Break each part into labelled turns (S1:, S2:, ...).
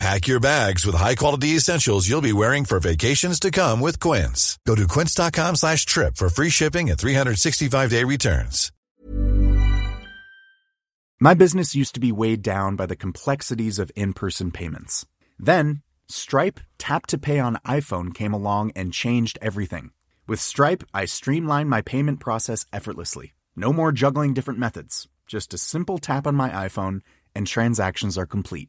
S1: Pack your bags with high-quality essentials you'll be wearing for vacations to come with Quince. Go to quince.com slash trip for free shipping and 365-day returns.
S2: My business used to be weighed down by the complexities of in-person payments. Then, Stripe Tap to Pay on iPhone came along and changed everything. With Stripe, I streamlined my payment process effortlessly. No more juggling different methods. Just a simple tap on my iPhone and transactions are complete.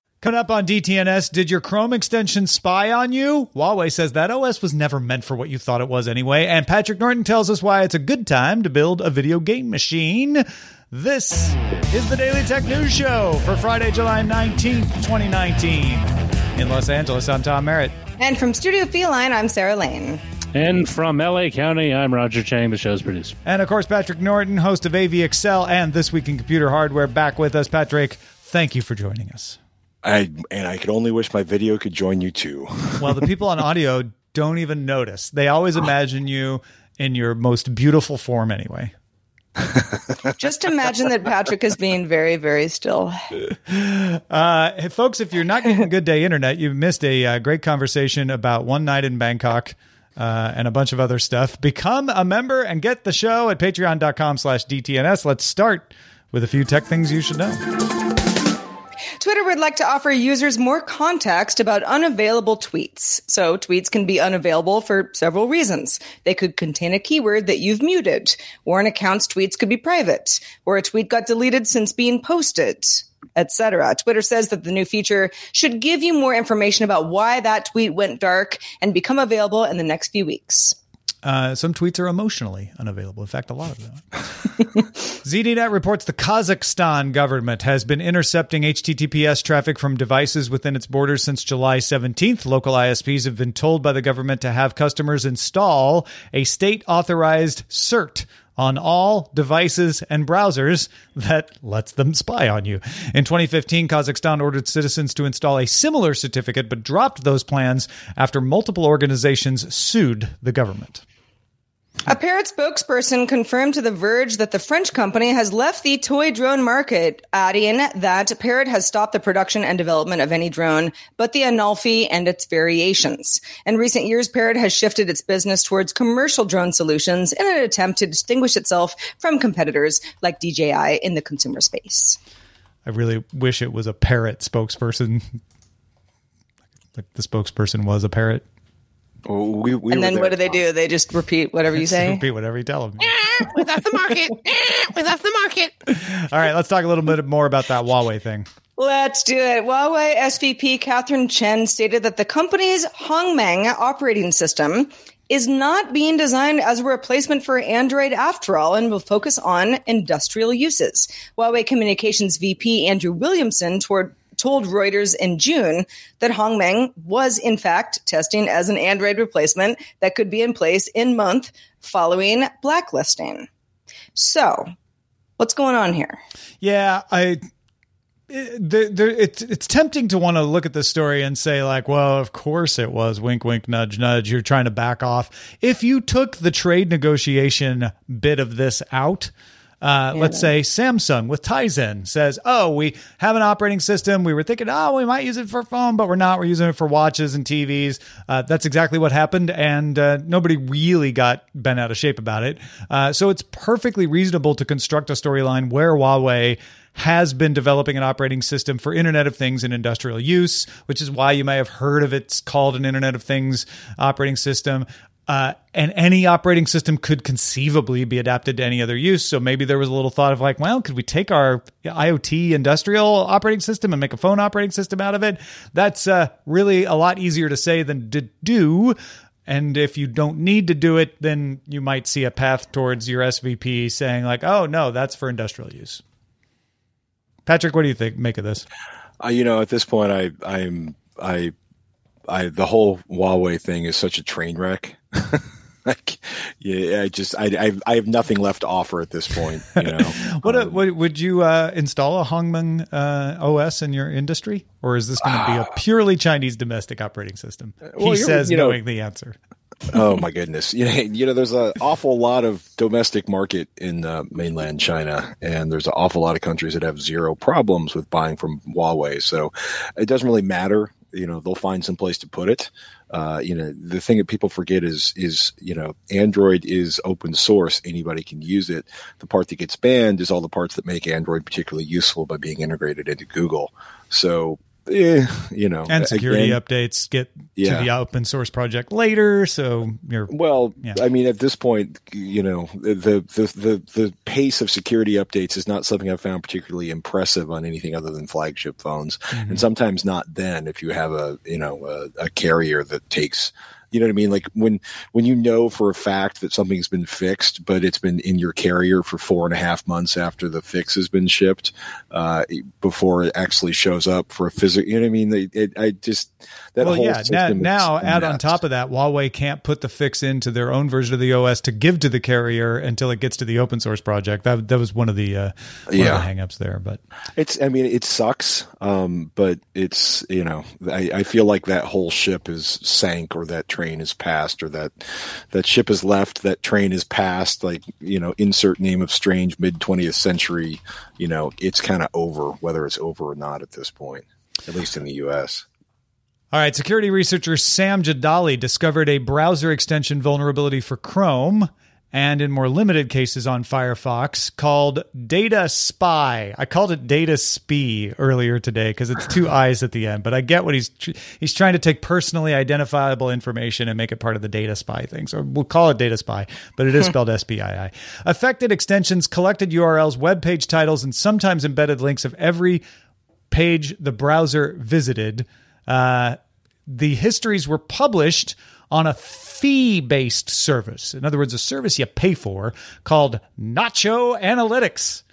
S3: Coming up on DTNS, did your Chrome extension spy on you? Huawei says that OS was never meant for what you thought it was anyway. And Patrick Norton tells us why it's a good time to build a video game machine. This is the Daily Tech News Show for Friday, July 19th, 2019. In Los Angeles, I'm Tom Merritt.
S4: And from Studio Feline, I'm Sarah Lane.
S5: And from LA County, I'm Roger Chang, the show's producer.
S3: And of course, Patrick Norton, host of AV Excel and This Week in Computer Hardware, back with us. Patrick, thank you for joining us.
S6: I and I could only wish my video could join you too.
S3: well, the people on audio don't even notice. They always imagine you in your most beautiful form anyway.
S4: Just imagine that Patrick is being very, very still.
S3: Uh, hey, folks, if you're not getting Good Day Internet, you've missed a uh, great conversation about one night in Bangkok uh, and a bunch of other stuff. Become a member and get the show at patreon.com slash DTNS. Let's start with a few tech things you should know.
S4: Twitter would like to offer users more context about unavailable tweets. So tweets can be unavailable for several reasons. They could contain a keyword that you've muted, or an account's tweets could be private, or a tweet got deleted since being posted etc. Twitter says that the new feature should give you more information about why that tweet went dark and become available in the next few weeks.
S3: Uh, some tweets are emotionally unavailable. In fact, a lot of them. ZDNet reports the Kazakhstan government has been intercepting HTTPS traffic from devices within its borders since July 17th. Local ISPs have been told by the government to have customers install a state authorized CERT on all devices and browsers that lets them spy on you. In 2015, Kazakhstan ordered citizens to install a similar certificate but dropped those plans after multiple organizations sued the government.
S4: A Parrot spokesperson confirmed to The Verge that the French company has left the toy drone market, adding that Parrot has stopped the production and development of any drone, but the Anafi and its variations. In recent years, Parrot has shifted its business towards commercial drone solutions in an attempt to distinguish itself from competitors like DJI in the consumer space.
S3: I really wish it was a Parrot spokesperson. Like the spokesperson was a parrot.
S6: Well, we, we
S4: and then what do they do? They just repeat whatever you say.
S3: Repeat whatever you tell them.
S7: With off the market. With off the market.
S3: All right, let's talk a little bit more about that Huawei thing.
S4: Let's do it. Huawei SVP Catherine Chen stated that the company's Hongmeng operating system is not being designed as a replacement for Android after all and will focus on industrial uses. Huawei Communications VP Andrew Williamson toward told Reuters in June that Hongmeng was in fact testing as an Android replacement that could be in place in month following blacklisting. So, what's going on here?
S3: Yeah, I. It's it's tempting to want to look at the story and say like, well, of course it was. Wink, wink, nudge, nudge. You're trying to back off. If you took the trade negotiation bit of this out, uh, let's say Samsung with Tizen says, "Oh, we have an operating system. We were thinking, oh, we might use it for phone, but we're not. We're using it for watches and TVs." Uh, that's exactly what happened, and uh, nobody really got bent out of shape about it. Uh, so it's perfectly reasonable to construct a storyline where Huawei has been developing an operating system for Internet of Things and industrial use, which is why you may have heard of it's called an Internet of Things operating system. Uh, and any operating system could conceivably be adapted to any other use. So maybe there was a little thought of like, well, could we take our IoT industrial operating system and make a phone operating system out of it? That's uh, really a lot easier to say than to do. And if you don't need to do it, then you might see a path towards your SVP saying like, oh no, that's for industrial use. Patrick, what do you think? Make of this?
S6: Uh, you know, at this point, I, I'm, I, I, the whole Huawei thing is such a train wreck. like, yeah, I just, I, I, I, have nothing left to offer at this point. You know,
S3: what, um, what, would you uh, install a Hongmeng uh, OS in your industry, or is this going to be a purely Chinese domestic operating system? Well, he says, you know, knowing the answer
S6: oh my goodness! You know, you know, there's an awful lot of domestic market in uh, mainland China, and there's an awful lot of countries that have zero problems with buying from Huawei. So it doesn't really matter. You know, they'll find some place to put it. Uh, you know, the thing that people forget is is you know, Android is open source; anybody can use it. The part that gets banned is all the parts that make Android particularly useful by being integrated into Google. So eh, you know,
S3: and security again, updates get yeah. to the open source project later. So you're
S6: well. Yeah. I mean, at this point, you know, the, the the the pace of security updates is not something I've found particularly impressive on anything other than flagship phones, mm-hmm. and sometimes not. Then, if you have a you know a, a carrier that takes you know what I mean? Like when when you know for a fact that something's been fixed, but it's been in your carrier for four and a half months after the fix has been shipped, uh, before it actually shows up for a physical. You know what I mean? It, it, I just that
S3: well,
S6: whole
S3: yeah. Now, now add on top of that, Huawei can't put the fix into their own version of the OS to give to the carrier until it gets to the open source project. That that was one of the uh, one yeah. of the hangups there. But
S6: it's I mean it sucks, um, but it's you know I, I feel like that whole ship is sank or that train is passed or that that ship has left, that train is passed. Like you know, insert name of strange mid twentieth century. You know, it's kind of over, whether it's over or not at this point, at least in the U.S.
S3: All right, security researcher Sam Jadali discovered a browser extension vulnerability for Chrome and in more limited cases on Firefox called Data Spy. I called it Data Spy earlier today because it's two eyes at the end, but I get what he's tr- he's trying to take personally identifiable information and make it part of the Data Spy thing. So we'll call it Data Spy, but it is spelled S P I I. Affected extensions collected URLs, web page titles, and sometimes embedded links of every page the browser visited. Uh, the histories were published on a fee based service. In other words, a service you pay for called Nacho Analytics.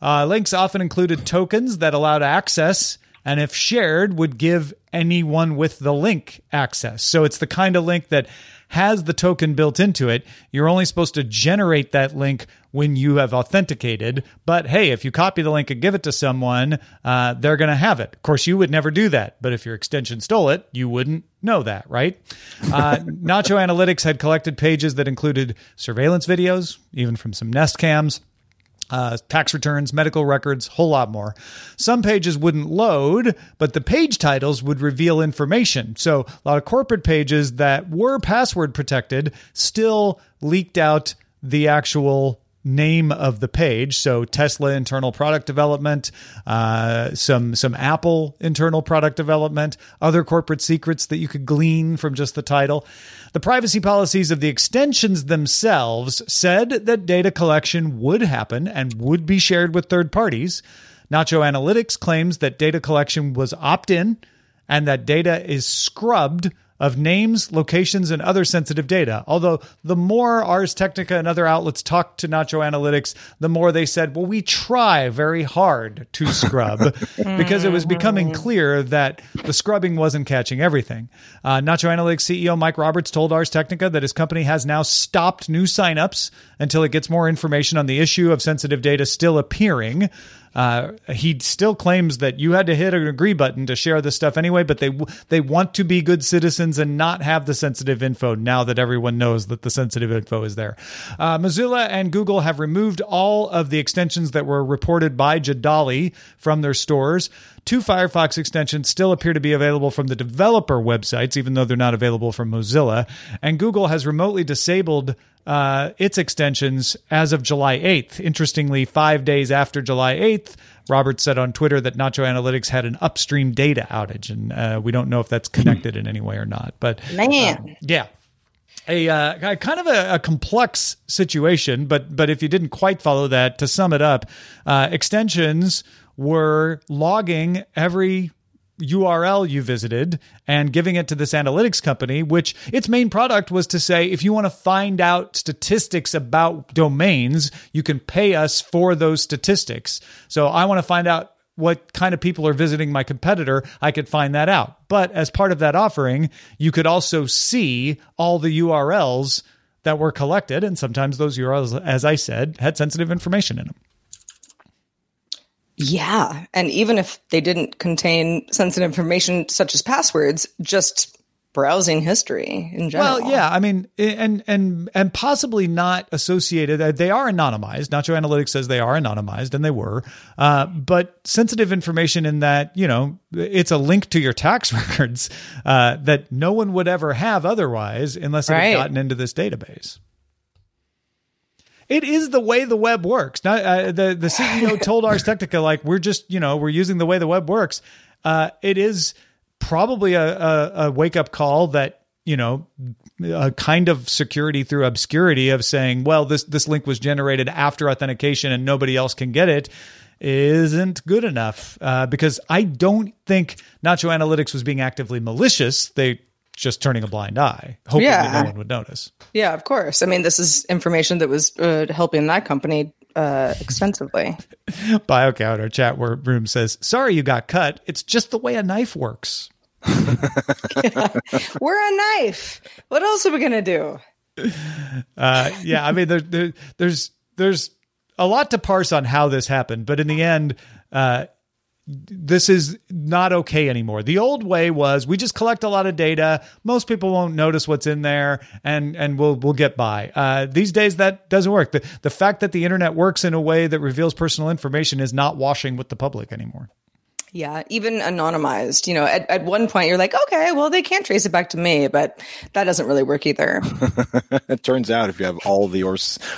S3: Uh, links often included tokens that allowed access, and if shared, would give anyone with the link access. So it's the kind of link that has the token built into it. You're only supposed to generate that link when you have authenticated. But hey, if you copy the link and give it to someone, uh, they're going to have it. Of course, you would never do that. But if your extension stole it, you wouldn't know that, right? Uh, Nacho Analytics had collected pages that included surveillance videos, even from some Nest cams uh, tax returns, medical records, whole lot more. Some pages wouldn't load, but the page titles would reveal information. So a lot of corporate pages that were password protected still leaked out the actual name of the page. So Tesla internal product development, uh, some some Apple internal product development, other corporate secrets that you could glean from just the title. The privacy policies of the extensions themselves said that data collection would happen and would be shared with third parties. Nacho Analytics claims that data collection was opt in and that data is scrubbed of names, locations, and other sensitive data. Although the more Ars Technica and other outlets talked to Nacho Analytics, the more they said, well, we try very hard to scrub because it was becoming clear that the scrubbing wasn't catching everything. Uh, Nacho Analytics CEO Mike Roberts told Ars Technica that his company has now stopped new signups until it gets more information on the issue of sensitive data still appearing. Uh, he still claims that you had to hit an agree button to share this stuff anyway, but they they want to be good citizens and not have the sensitive info now that everyone knows that the sensitive info is there. Uh, Mozilla and Google have removed all of the extensions that were reported by Jadali from their stores. Two Firefox extensions still appear to be available from the developer websites, even though they're not available from Mozilla. And Google has remotely disabled uh, its extensions as of July 8th. Interestingly, five days after July 8th, Robert said on Twitter that Nacho Analytics had an upstream data outage, and uh, we don't know if that's connected in any way or not. But
S4: man,
S3: uh, yeah. a, uh, kind of a, a, complex situation, but but if you didn't quite follow that, to sum it up, uh, extensions were logging every URL you visited and giving it to this analytics company, which its main product was to say if you want to find out statistics about domains, you can pay us for those statistics. So I want to find out what kind of people are visiting my competitor, I could find that out. But as part of that offering, you could also see all the URLs that were collected. And sometimes those URLs, as I said, had sensitive information in them.
S4: Yeah. And even if they didn't contain sensitive information such as passwords, just browsing history in general.
S3: Well, yeah, I mean, and and and possibly not associated. Uh, they are anonymized. Nacho Analytics says they are anonymized, and they were. Uh, but sensitive information in that you know it's a link to your tax records uh, that no one would ever have otherwise unless it right. had gotten into this database. It is the way the web works. Uh, the the CEO told Ars Technica like we're just you know we're using the way the web works. Uh, it is probably a, a, a wake up call that you know a kind of security through obscurity of saying well this this link was generated after authentication and nobody else can get it isn't good enough uh, because I don't think Nacho Analytics was being actively malicious. They just turning a blind eye, hoping yeah. that no one would notice.
S4: Yeah, of course. I mean, this is information that was uh, helping that company uh, extensively.
S3: BioCount, our chat room says, "Sorry, you got cut. It's just the way a knife works."
S4: yeah. We're a knife. What else are we gonna do?
S3: Uh, yeah, I mean, there, there, there's there's a lot to parse on how this happened, but in the end, uh, this is not okay anymore. The old way was we just collect a lot of data. Most people won't notice what's in there, and and we'll we'll get by. Uh, these days, that doesn't work. The the fact that the internet works in a way that reveals personal information is not washing with the public anymore.
S4: Yeah, even anonymized. You know, at, at one point you're like, okay, well, they can't trace it back to me, but that doesn't really work either.
S6: it turns out if you have all the or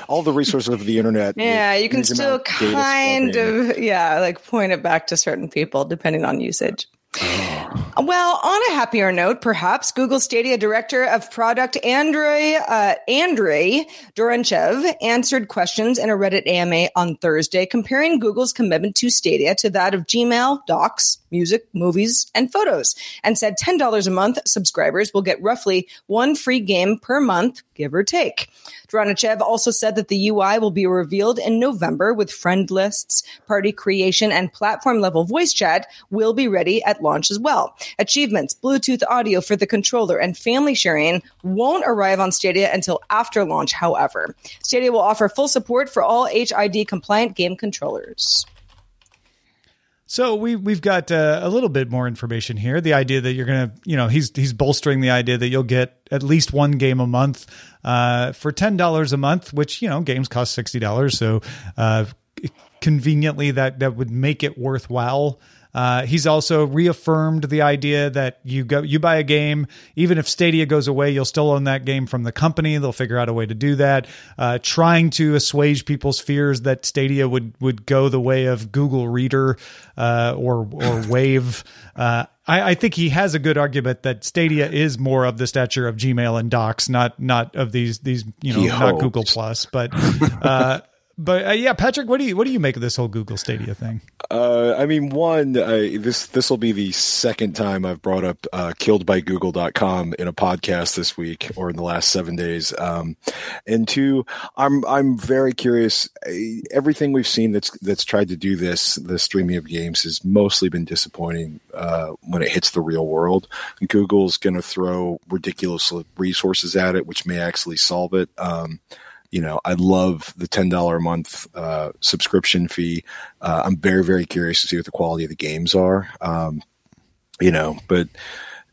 S6: all the resources of the internet,
S4: yeah, you can still kind of yeah, like point it back to certain people depending on usage. Well, on a happier note, perhaps Google Stadia director of product Andrei uh, Andrei Doronichev answered questions in a Reddit AMA on Thursday, comparing Google's commitment to Stadia to that of Gmail, Docs, music, movies, and photos, and said $10 a month subscribers will get roughly one free game per month, give or take. Doronichev also said that the UI will be revealed in November with friend lists, party creation, and platform level voice chat will be ready at launch as well. Achievements, Bluetooth audio for the controller, and family sharing won't arrive on Stadia until after launch, however. Stadia will offer full support for all HID compliant game controllers.
S3: So we we've got uh, a little bit more information here. The idea that you're gonna, you know, he's he's bolstering the idea that you'll get at least one game a month uh, for ten dollars a month, which you know games cost sixty dollars. So uh, conveniently, that that would make it worthwhile uh, he's also reaffirmed the idea that you go you buy a game, even if Stadia goes away, you'll still own that game from the company. They'll figure out a way to do that. Uh, trying to assuage people's fears that Stadia would would go the way of Google Reader uh, or or Wave. Uh, I, I, think he has a good argument that Stadia is more of the stature of Gmail and Docs, not not of these these you know he not hopes. Google Plus, but uh, but uh, yeah, Patrick, what do you what do you make of this whole Google Stadia thing?
S6: Uh, I mean, one, uh, this this will be the second time I've brought up uh, killedbygoogle.com in a podcast this week or in the last seven days. Um, and two, I'm I'm very curious. Everything we've seen that's that's tried to do this, the streaming of games, has mostly been disappointing uh, when it hits the real world. Google's going to throw ridiculous resources at it, which may actually solve it. Um, you know, I love the ten dollar a month uh, subscription fee. Uh, I'm very very curious to see what the quality of the games are. Um, you know, but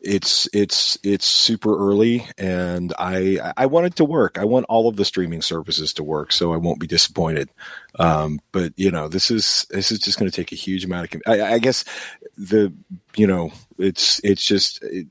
S6: it's it's it's super early, and I I want it to work. I want all of the streaming services to work, so I won't be disappointed. Um, but you know, this is this is just going to take a huge amount of. I, I guess the you know it's it's just. It,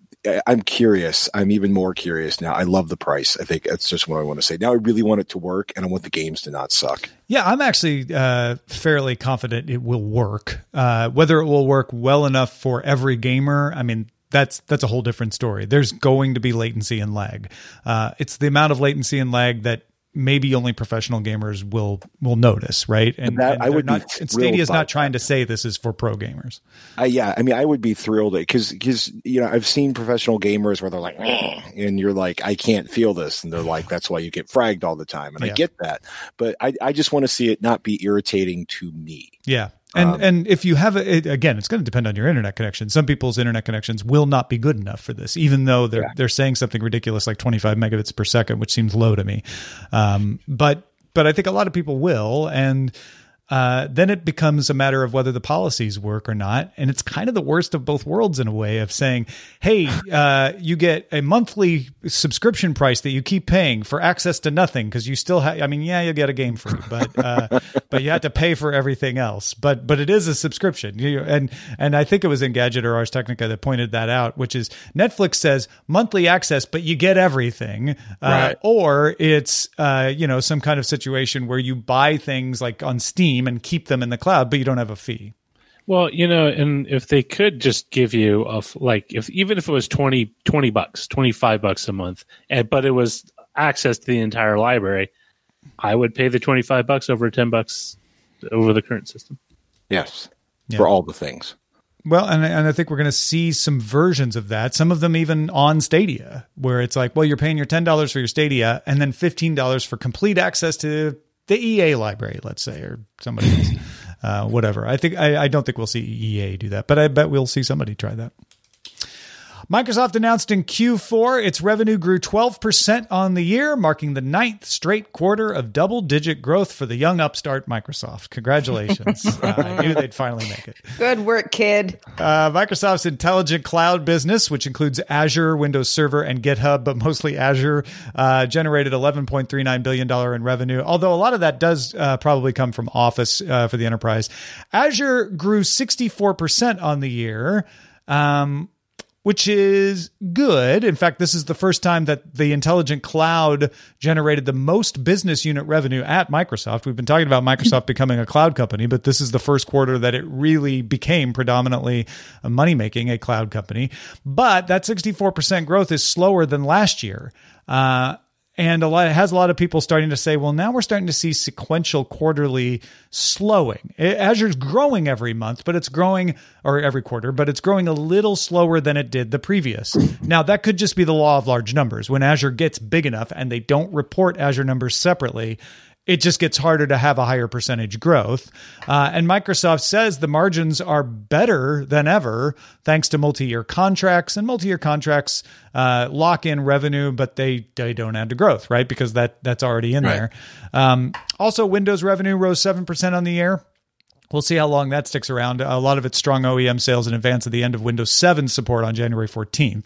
S6: I'm curious. I'm even more curious now. I love the price. I think that's just what I want to say. Now I really want it to work, and I want the games to not suck.
S3: Yeah, I'm actually uh, fairly confident it will work. Uh, whether it will work well enough for every gamer, I mean, that's that's a whole different story. There's going to be latency and lag. Uh, it's the amount of latency and lag that maybe only professional gamers will will notice, right? And,
S6: that-
S3: and
S6: I would
S3: not, and
S6: thrilled
S3: Stadia's not trying to say this is for pro gamers.
S6: I, yeah, I mean, I would be thrilled because because you know I've seen professional gamers where they're like, and you're like, I can't feel this, and they're like, that's why you get fragged all the time, and
S3: Yeah.
S6: I get that, but I I just want to see it not be irritating to me.
S3: Yeah. And
S6: Um,
S3: and if you have a, it, again, it's going to depend on your internet connection. Some people's internet connections will not be good enough for this, even though they're they're saying something ridiculous like 25 megabits per second, which seems low to me. Um, but but I think a lot of people will, and uh, then it becomes a matter of whether the policies work or not. And it's kind of the worst of both worlds in a way of saying, hey, uh, you get a monthly subscription price that you keep paying for access to nothing because you still have, I mean, yeah, you'll get a game free, but, uh, but you have to pay for everything else. But, but it is a subscription. You, and, and I think it was Engadget or Ars Technica that pointed that out, which is Netflix says monthly access, but you get everything. Uh,
S6: Right.
S3: or it's uh, you know some kind of situation where you buy things like on Steam and keep them in the cloud, but you don't have a fee.
S5: Well, you know, and if they could just give you a f- like if even if it was 20, 20 bucks, 25 bucks a month, and but it was access to the entire library, I would pay the 25 bucks over 10 bucks over the current system.
S6: Yes,
S3: Yeah.
S6: for all the things.
S3: Well, and and I think we're going to see some versions of that. Some of them even on Stadia, where it's like, well, you're paying your ten dollars for your Stadia, and then fifteen dollars for complete access to the EA library, let's say, or somebody else, uh, whatever. I think I, I don't think we'll see EA do that, but I bet we'll see somebody try that. Microsoft announced in Q4 its revenue grew 12% on the year, marking the ninth straight quarter of double digit growth for the young upstart Microsoft. Congratulations. uh, I knew they'd finally make it.
S4: Good work, kid.
S3: Uh, Microsoft's intelligent cloud business, which includes Azure, Windows Server, and GitHub, but mostly Azure, uh, generated $11.39 billion in revenue, although a lot of that does uh, probably come from Office uh, for the enterprise. Azure grew 64% on the year. Um, which is good. In fact, this is the first time that the intelligent cloud generated the most business unit revenue at Microsoft. We've been talking about Microsoft becoming a cloud company, but this is the first quarter that it really became predominantly a money making a cloud company. But that 64% growth is slower than last year. Uh, and a lot it has a lot of people starting to say, well, now we're starting to see sequential quarterly slowing. A- Azure's growing every month, but it's growing or every quarter, but it's growing a little slower than it did the previous. now that could just be the law of large numbers. When Azure gets big enough and they don't report Azure numbers separately, it just gets harder to have a higher percentage growth. Uh, and Microsoft says the margins are better than ever thanks to multi-year contracts and multi-year contracts uh, lock in revenue, but they they don't add to growth, right? Because that that's already in there. Um, also, Windows revenue rose seven percent on the year. We'll see how long that sticks around. A lot of it's strong OEM sales in advance of the end of Windows 7 support on January 14th.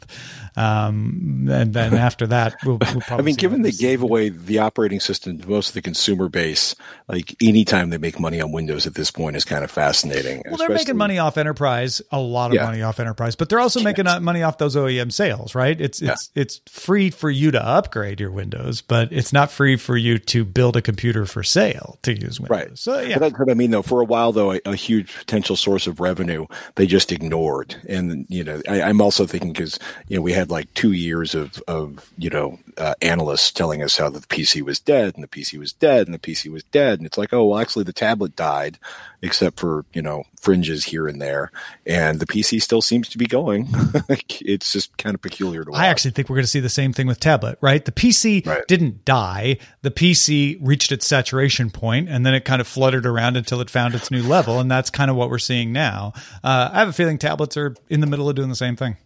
S3: Um, and then after that, we'll, we'll probably
S6: I mean, given they gave away the operating system to most of the consumer base, like anytime they make money on Windows at this point is kind of fascinating.
S3: Well, they're making money off enterprise, a lot of
S6: Yeah.
S3: money off enterprise, but they're also making uh, money off those OEM sales, right? It's it's it's free for you to upgrade your Windows, but it's not free for you to build a computer for sale to use Windows.
S6: Right.
S3: So yeah,
S6: But that's what I mean, though. For a while, though, a, a huge potential source of revenue they just ignored. And, you know, I, I'm also thinking because, you know, we had like two years of, of you know, uh, analysts telling us how the PC was dead and the PC was dead and the PC was dead. And it's like, oh, well, actually, the tablet died, except for, you know, fringes here and there. And the PC still seems to be going. it's just kind of peculiar to watch.
S3: I actually think we're going to see the same thing with tablet, right? The PC
S6: Right.
S3: didn't die. The PC reached its saturation point and then it kind of fluttered around until it found its new level. And that's kind of what we're seeing now. Uh, I have a feeling tablets are in the middle of doing the same thing.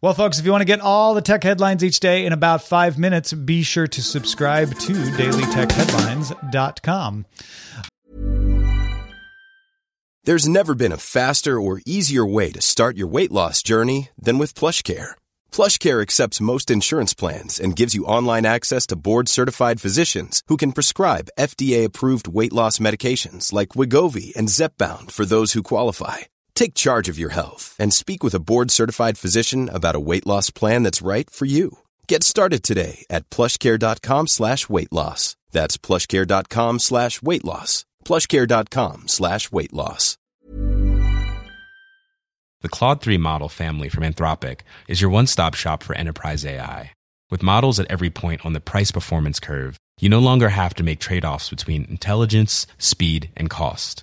S3: Well, folks, if you want to get all the tech headlines each day in about five minutes, be sure to subscribe to dailytechheadlines.com.
S8: There's never been a faster or easier way to start your weight loss journey than with PlushCare. PlushCare accepts most insurance plans and gives you online access to board-certified physicians who can prescribe FDA-approved weight loss medications like Wegovy and Zepbound for those who qualify. Take charge of your health and speak with a board-certified physician about a weight loss plan that's right for you. Get started today at plushcare.com slash weight loss. That's plushcare.com slash weight loss. plushcare.com slash weight loss.
S9: The Claude 3 model family from Anthropic is your one stop shop for enterprise AI. With models at every point on the price performance curve, you no longer have to make trade offs between intelligence, speed, and cost.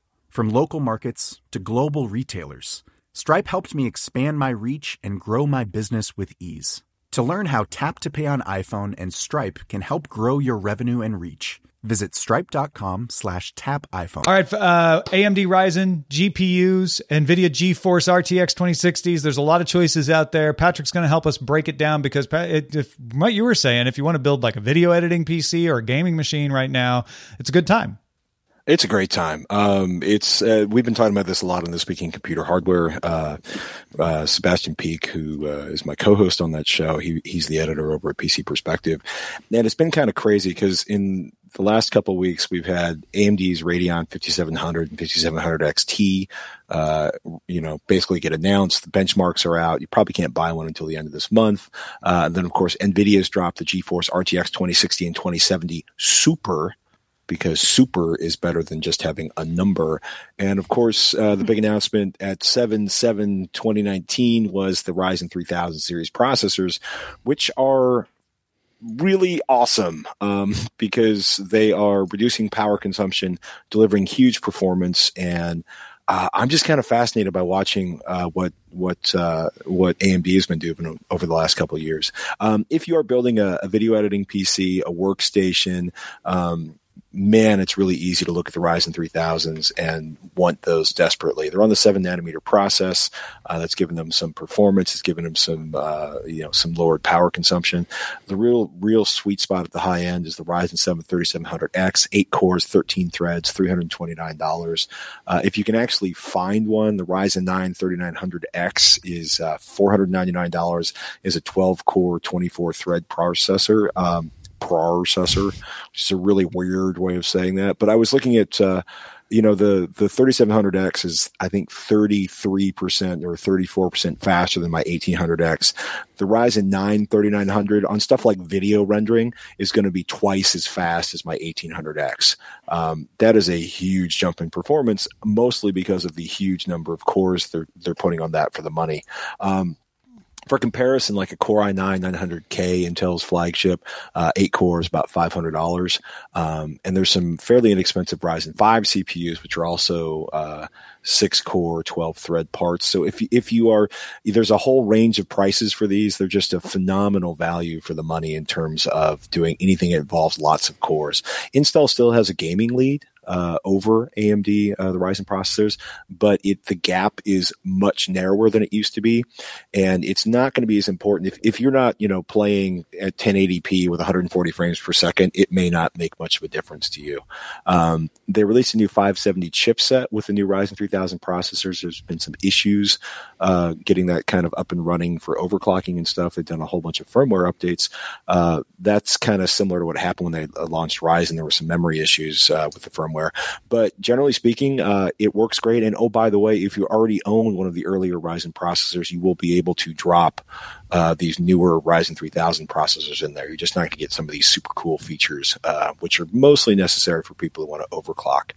S2: From local markets to global retailers, Stripe helped me expand my reach and grow my business with ease. To learn how Tap to Pay on iPhone and Stripe can help grow your revenue and reach, visit stripe.com slash tap iPhone.
S3: All right, uh, AMD Ryzen GPUs, NVIDIA GeForce RTX 2060s. There's a lot of choices out there. Patrick's going to help us break it down because it, if, what you were saying, if you want to build like a video editing PC or a gaming machine right now, it's a good time.
S6: It's a great time. Um, it's uh, we've been talking about this a lot on This Week in Computer Hardware. Uh, uh, Sebastian Peak, who uh, is my co-host on that show, he, he's the editor over at PC Perspective, and it's been kind of crazy because in the last couple of weeks we've had AMD's Radeon 5700 and 5700 XT, uh, you know, basically get announced. The benchmarks are out. You probably can't buy one until the end of this month. Uh, and then of course Nvidia's dropped the GeForce RTX 2060 and 2070 Super because super is better than just having a number. And of course, uh, the big announcement at 7 7 2019 was the Ryzen 3000 series processors, which are really awesome um, because they are reducing power consumption, delivering huge performance, and uh, I'm just kind of fascinated by watching uh, what what uh, what AMD has been doing over the last couple of years. Um, if you are building a, a, video editing PC, a workstation, um, man, it's really easy to look at the Ryzen 3000s and want those desperately. They're on the seven nanometer process. Uh, that's given them some performance. It's given them some, uh, you know, some lowered power consumption. The real, real sweet spot at the high end is the Ryzen 7 3700X, eight cores, 13 threads, $329. Uh, if you can actually find one, the Ryzen 9 3900X is uh, $499, is a 12 core, 24 thread processor. Um, processor, which is a really weird way of saying that. But I was looking at, uh, you know, the the 3700X is I think 33% or 34% faster than my 1800X. The Ryzen 9 3900 on stuff like video rendering is going to be twice as fast as my 1800X. Um, that is a huge jump in performance, mostly because of the huge number of cores they're they're putting on that for the money. Um, for comparison, like a Core i9 900K, Intel's flagship, uh, eight cores, about $500. Um, and there's some fairly inexpensive Ryzen 5 CPUs, which are also uh, six core, 12 thread parts. So if, if you are, there's a whole range of prices for these. They're just a phenomenal value for the money in terms of doing anything that involves lots of cores. Intel still has a gaming lead uh, over AMD, uh, the Ryzen processors, but it the gap is much narrower than it used to be, and it's not going to be as important if if you're not you know playing at 1080p with 140 frames per second. It may not make much of a difference to you. Um, they released a new 570 chipset with the new Ryzen 3000 processors. There's been some issues uh, getting that kind of up and running for overclocking and stuff. They've done a whole bunch of firmware updates. Uh, that's kind of similar to what happened when they uh, launched Ryzen. There were some memory issues uh, with the firmware firmware. But generally speaking, uh, it works great. And oh, by the way, if you already own one of the earlier Ryzen processors, you will be able to drop uh, these newer Ryzen 3000 processors in there. You're just not going to get some of these super cool features, uh, which are mostly necessary for people who want to overclock.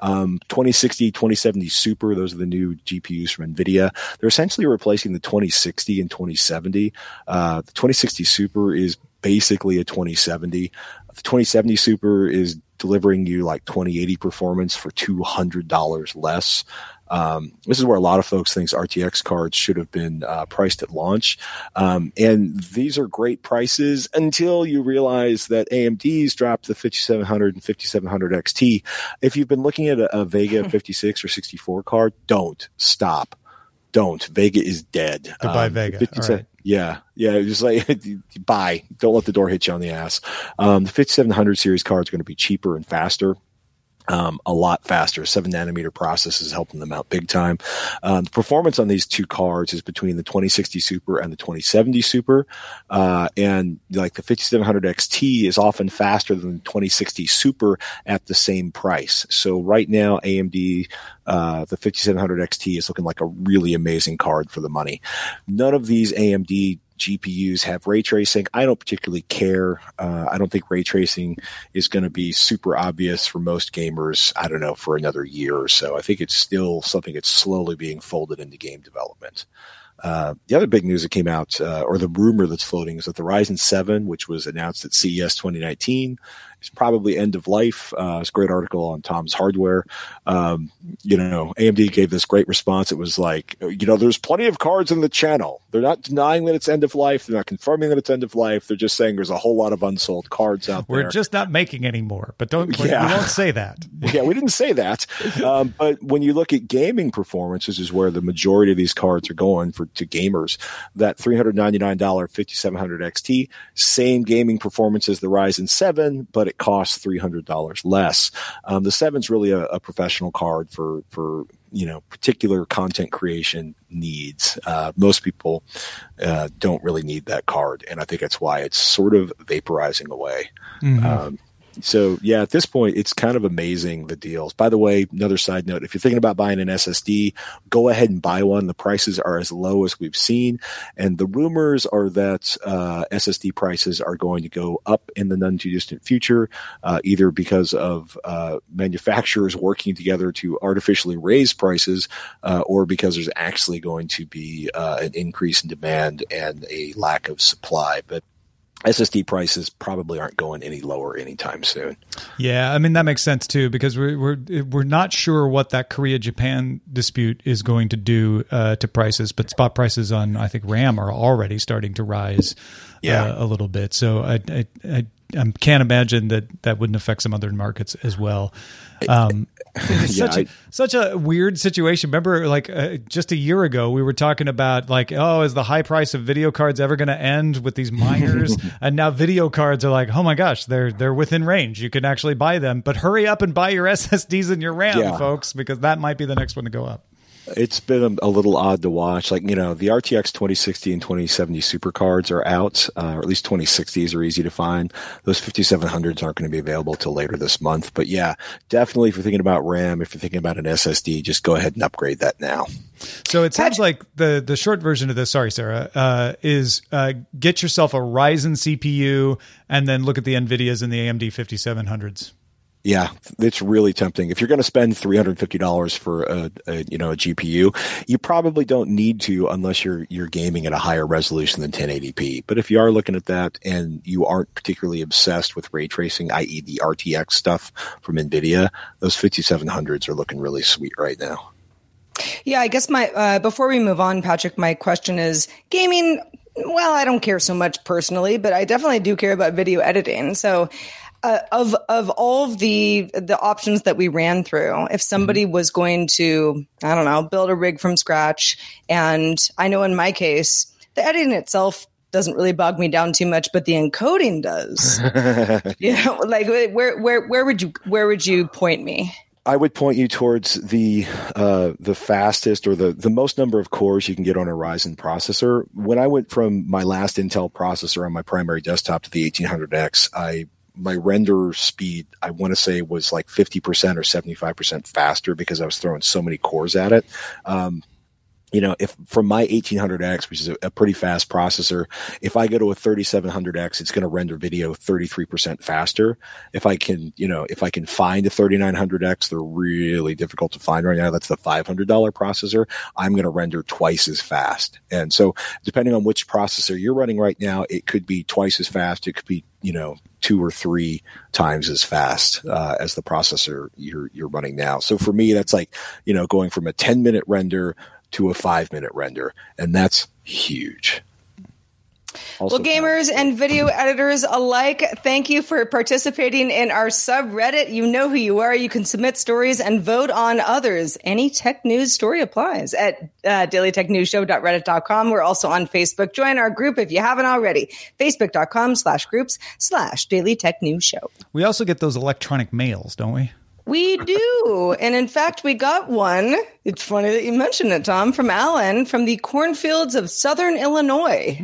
S6: Um, 2060, 2070 Super, those are the new GPUs from NVIDIA. They're essentially replacing the 2060 and 2070. Uh, the 2060 Super is basically a 2070. The 2070 Super is delivering you like 2080 performance for $200 less. Um, this is where a lot of folks think RTX cards should have been uh, priced at launch. Um, and these are great prices until you realize that AMD's dropped the 5700 and 5700 XT. If you've been looking at a, a Vega 56 or 64 card, don't stop. Don't. Vega is dead.
S3: Goodbye,
S6: Um,
S3: Vega.
S6: 57
S3: All right.
S6: Yeah, yeah. Just like buy. Don't let the door hit you on the ass. Um, the 5700 series cards are going to be cheaper and faster. Um, a lot faster. Seven nanometer process is helping them out big time. Um, the performance on these two cards is between the 2060 Super and the 2070 Super. Uh, and like the 5700 XT is often faster than the 2060 Super at the same price. So right now, AMD, uh, the 5700 XT is looking like a really amazing card for the money. None of these AMD GPUs have ray tracing. I don't particularly care. Uh, I don't think ray tracing is going to be super obvious for most gamers. I don't know for another year or so. I think it's still something that's slowly being folded into game development. Uh, the other big news that came out, uh, or the rumor that's floating, is that the Ryzen 7, which was announced at CES 2019, is probably end of life. Uh, it's a great article on Tom's Hardware. Um, you know, AMD gave this great response. It was like, you know, there's plenty of cards in the channel. They're not denying that it's end of life. They're not confirming that it's end of life. They're just saying there's a whole lot of unsold cards out there.
S3: We're just not making any more, but don't
S6: Yeah.
S3: we won't say that.
S6: yeah, we didn't say that. Um, but when you look at gaming performance, which is where the majority of these cards are going for to gamers, that $399 5700 XT, same gaming performance as the Ryzen 7, but it costs $300 less. Um, the 7's really a, a professional card for, for, you know, particular content creation needs. Uh, most people uh, don't really need that card. And I think that's why it's sort of vaporizing away. Um, so yeah, at this point, it's kind of amazing the deals. By the way, another side note: if you're thinking about buying an SSD, go ahead and buy one. The prices are as low as we've seen, and the rumors are that uh, SSD prices are going to go up in the none too distant future, uh, either because of uh, manufacturers working together to artificially raise prices, uh, or because there's actually going to be uh, an increase in demand and a lack of supply. But SSD prices probably aren't going any lower anytime soon.
S3: Yeah, I mean that makes sense too because we're we're we're not sure what that Korea Japan dispute is going to do uh, to prices, but spot prices on I think RAM are already starting to rise
S6: Yeah.
S3: uh, a little bit. So I I, I I can't imagine that that wouldn't affect some other markets as well. Um,
S6: Yeah,
S3: such a
S6: I-
S3: such a weird situation. Remember, like uh, just a year ago, we were talking about like, oh, is the high price of video cards ever going to end with these miners? and now video cards are like, oh my gosh, they're they're within range. You can actually buy them, but hurry up and buy your SSDs and your RAM,
S6: Yeah.
S3: folks, because that might be the next one to go up.
S6: It's been a, little odd to watch. Like, you know, the RTX 2060 and 2070 super cards are out, uh, or at least 2060s are easy to find. Those 5700s aren't going to be available till later this month. But yeah, definitely if you're thinking about RAM, if you're thinking about an SSD, just go ahead and upgrade that now.
S3: So it sounds like the the short version of this, sorry, Sarah, uh, is uh, get yourself a Ryzen CPU and then look at the Nvidias and the AMD 5700s.
S6: Yeah, it's really tempting. If you're going to spend three hundred fifty dollars for a, a you know a GPU, you probably don't need to unless you're you're gaming at a higher resolution than 1080p. But if you are looking at that and you aren't particularly obsessed with ray tracing, i.e., the RTX stuff from Nvidia, those 5700s are looking really sweet right now.
S4: Yeah, I guess my uh, before we move on, Patrick, my question is gaming. Well, I don't care so much personally, but I definitely do care about video editing. So, uh, of of all of the the options that we ran through, if somebody was going to, I don't know, build a rig from scratch, and I know in my case, the editing itself doesn't really bog me down too much, but the encoding does. you know, like where where where would you where would you point me?
S6: I would point you towards the uh, the fastest or the the most number of cores you can get on a Ryzen processor. When I went from my last Intel processor on my primary desktop to the 1800X, I my render speed I want to say was like 50% or 75% faster because I was throwing so many cores at it. Um, you know, if from my 1800X, which is a, a pretty fast processor, if I go to a 3700X, it's going to render video 33% faster. If I can, you know, if I can find a 3900X, they're really difficult to find right now. That's the $500 processor. I'm going to render twice as fast. And so depending on which processor you're running right now, it could be twice as fast. It could be you know two or three times as fast uh, as the processor you're you're running now. So for me, that's like you know going from a 10 minute render to a five minute render, and that's huge.
S4: Well, gamers and video editors alike, thank you for participating in our subreddit. You know who you are. You can submit stories and vote on others. Any tech news story applies at uh, dailytechnewsshow.reddit.com. We're also on Facebook. Join our group if you haven't already. Facebook.com slash groups slash Daily Tech News Show.
S3: We also get those electronic mails, don't we?
S4: We do. And in fact, we got one. It's funny that you mentioned it, Tom, from Alan from the cornfields of Southern Illinois.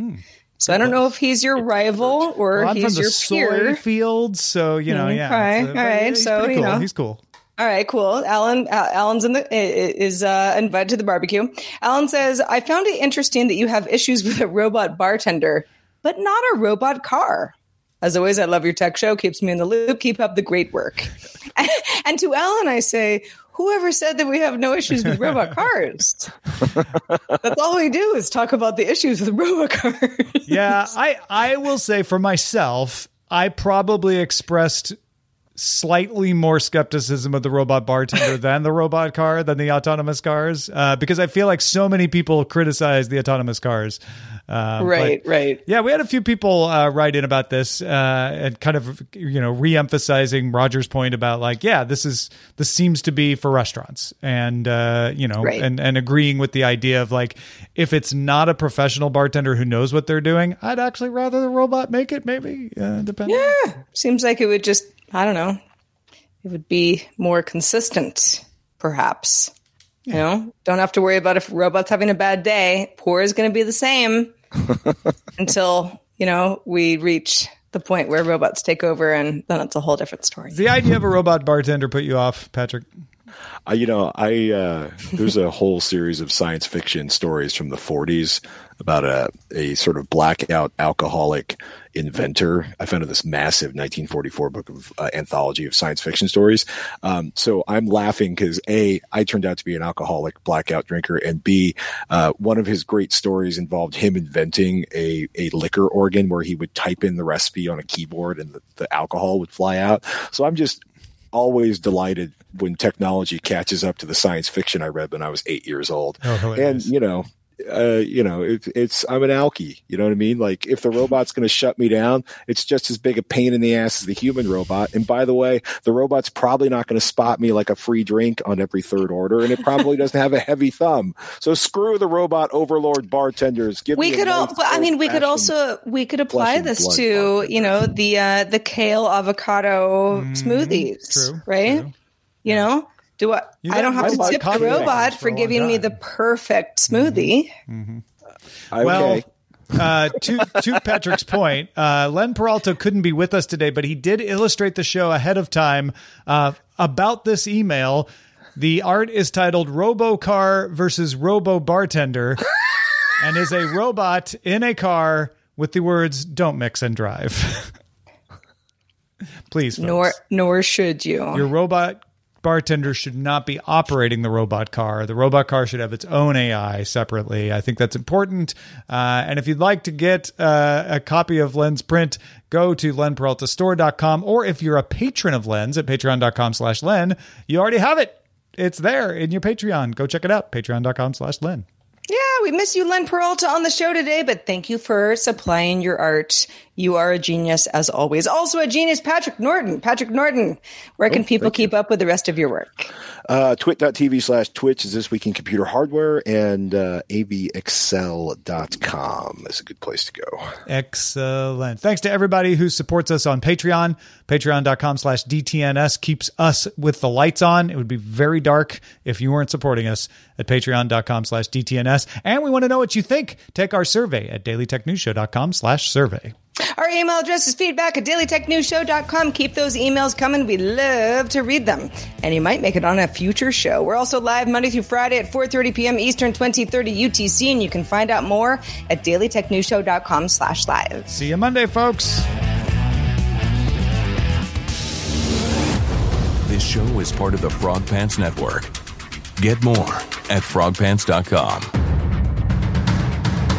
S4: So I don't know if he's your rival or
S3: Well,
S4: he's your peer.
S3: fields, so you know, yeah.
S4: Okay,
S3: it's,
S4: all right, so,
S3: pretty
S4: you know.
S3: he's cool.
S4: All right, cool. Alan, uh, Alan's in the is uh, invited to the barbecue. Alan says, "I found it interesting that you have issues with a robot bartender, but not a robot car." As always, I love your tech show. Keeps me in the loop. Keep up the great work. and to Alan, I say, whoever said that we have no issues with robot cars? That's all we do is talk about the issues with robot cars.
S3: yeah, I I will say for myself, I probably expressed slightly more skepticism of the robot bartender than the robot car than the autonomous cars uh, because I feel like so many people criticize the autonomous cars. Uh,
S4: Right,
S3: but-
S4: right.
S3: Yeah, we had a few people uh, write in about this uh, and kind of you know re-emphasizing Roger's point about like, yeah, this is this seems to be for restaurants, and uh, you know,
S4: Right.
S3: and and agreeing with the idea of like, if it's not a professional bartender who knows what they're doing, I'd actually rather the robot make it. Maybe uh, depending.
S4: Yeah, seems like it would just, I don't know, it would be more consistent, perhaps. You know, don't have to worry about if a robot's having a bad day. Poor is going to be the same until, you know, we reach the point where robots take over and then it's a whole different story.
S3: The idea of a robot bartender put you off, Patrick.
S6: I, you know, I uh, there's a whole series of science fiction stories from the 40s about a a sort of blackout alcoholic inventor. I found this massive 1944 book of uh, anthology of science fiction stories. Um, so I'm laughing because a I turned out to be an alcoholic blackout drinker, and b uh, one of his great stories involved him inventing a a liquor organ where he would type in the recipe on a keyboard and the, the alcohol would fly out. So I'm just always delighted when technology catches up to the science fiction I read when I was eight years old.
S3: Oh,
S6: and you know, uh, you know, it, it's I'm an alkie. You know what I mean? Like if the robot's going to shut me down, it's just as big a pain in the ass as the human robot. And by the way, the robot's probably not going to spot me like a free drink on every third order, and it probably doesn't have a heavy thumb. So screw the robot overlord bartenders. Give
S4: we
S6: me
S4: could all
S6: nice
S4: but i mean we could also we could apply this to
S6: bartender.
S4: you know the uh the kale avocado smoothies
S3: true,
S4: right
S3: true.
S4: you know do I,
S3: You
S4: I don't
S3: got
S4: have to tip the robot
S3: for
S4: for
S3: a long
S4: giving me the perfect smoothie
S6: Okay.
S3: Well, uh, to to Patrick's point, uh, Len Peralta couldn't be with us today, but he did illustrate the show ahead of time uh, about this email. The art is titled "Robocar versus Robo Bartender," and is a robot in a car with the words "Don't mix and drive." Please, folks.
S4: nor nor should you
S3: Your robot bartender should not be operating the robot car. The robot car should have its own AI separately. I think that's important. Uh, and if you'd like to get uh, a copy of Lens print, go to lenperaltastore.com. Or if you're a patron of Lens at patreon.com slash len, you already have it. It's there in your Patreon. Go check it out. Patreon.com slash len.
S4: Yeah, we miss you, Len Peralta, on the show today, but thank you for supplying your art. You are a genius as always. Also a genius, Patrick Norton. Patrick Norton, where can people keep up with the rest of your work?
S6: Uh, twit.tv slash twitch is this week in computer hardware and uh, avxl.com is a good place to go.
S3: Excellent. Thanks to everybody who supports us on Patreon. Patreon.com slash DTNS keeps us with the lights on. It would be very dark if you weren't supporting us at patreon.com slash DTNS. And we want to know what you think. Take our survey at dailytechnewsshow.com slash survey.
S4: Our email address is feedback at dailytechnewsshow.com. Keep those emails coming. We love to read them. And you might make it on a future show. We're also live Monday through Friday at 4.30 p.m. Eastern, 2030 UTC. And you can find out more at dailytechnewsshow.com slash live.
S3: See you Monday, folks.
S10: This show is part of the Frog Pants Network. Get more at frogpants.com.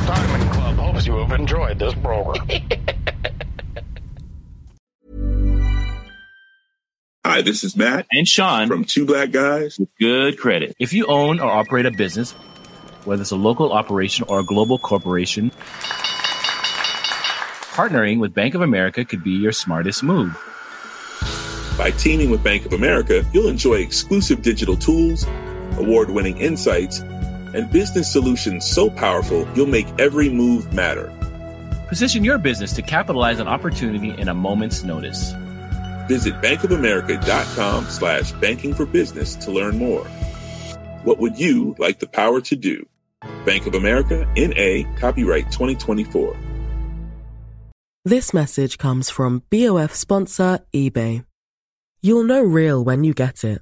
S11: Diamond Club hopes you have enjoyed this program. Hi, this is Matt
S12: and Sean
S11: from Two Black Guys
S12: with Good Credit. If you own or operate a business, whether it's a local operation or a global corporation, partnering with Bank of America could be your smartest move.
S11: By teaming with Bank of America, you'll enjoy exclusive digital tools, award winning insights, and business solutions so powerful you'll make every move matter.
S12: Position your business to capitalize on opportunity in a moment's notice.
S11: Visit bankofamerica.com slash banking for business to learn more. What would you like the power to do? Bank of America, NA, copyright 2024.
S13: This message comes from BOF sponsor eBay. You'll know real when you get it.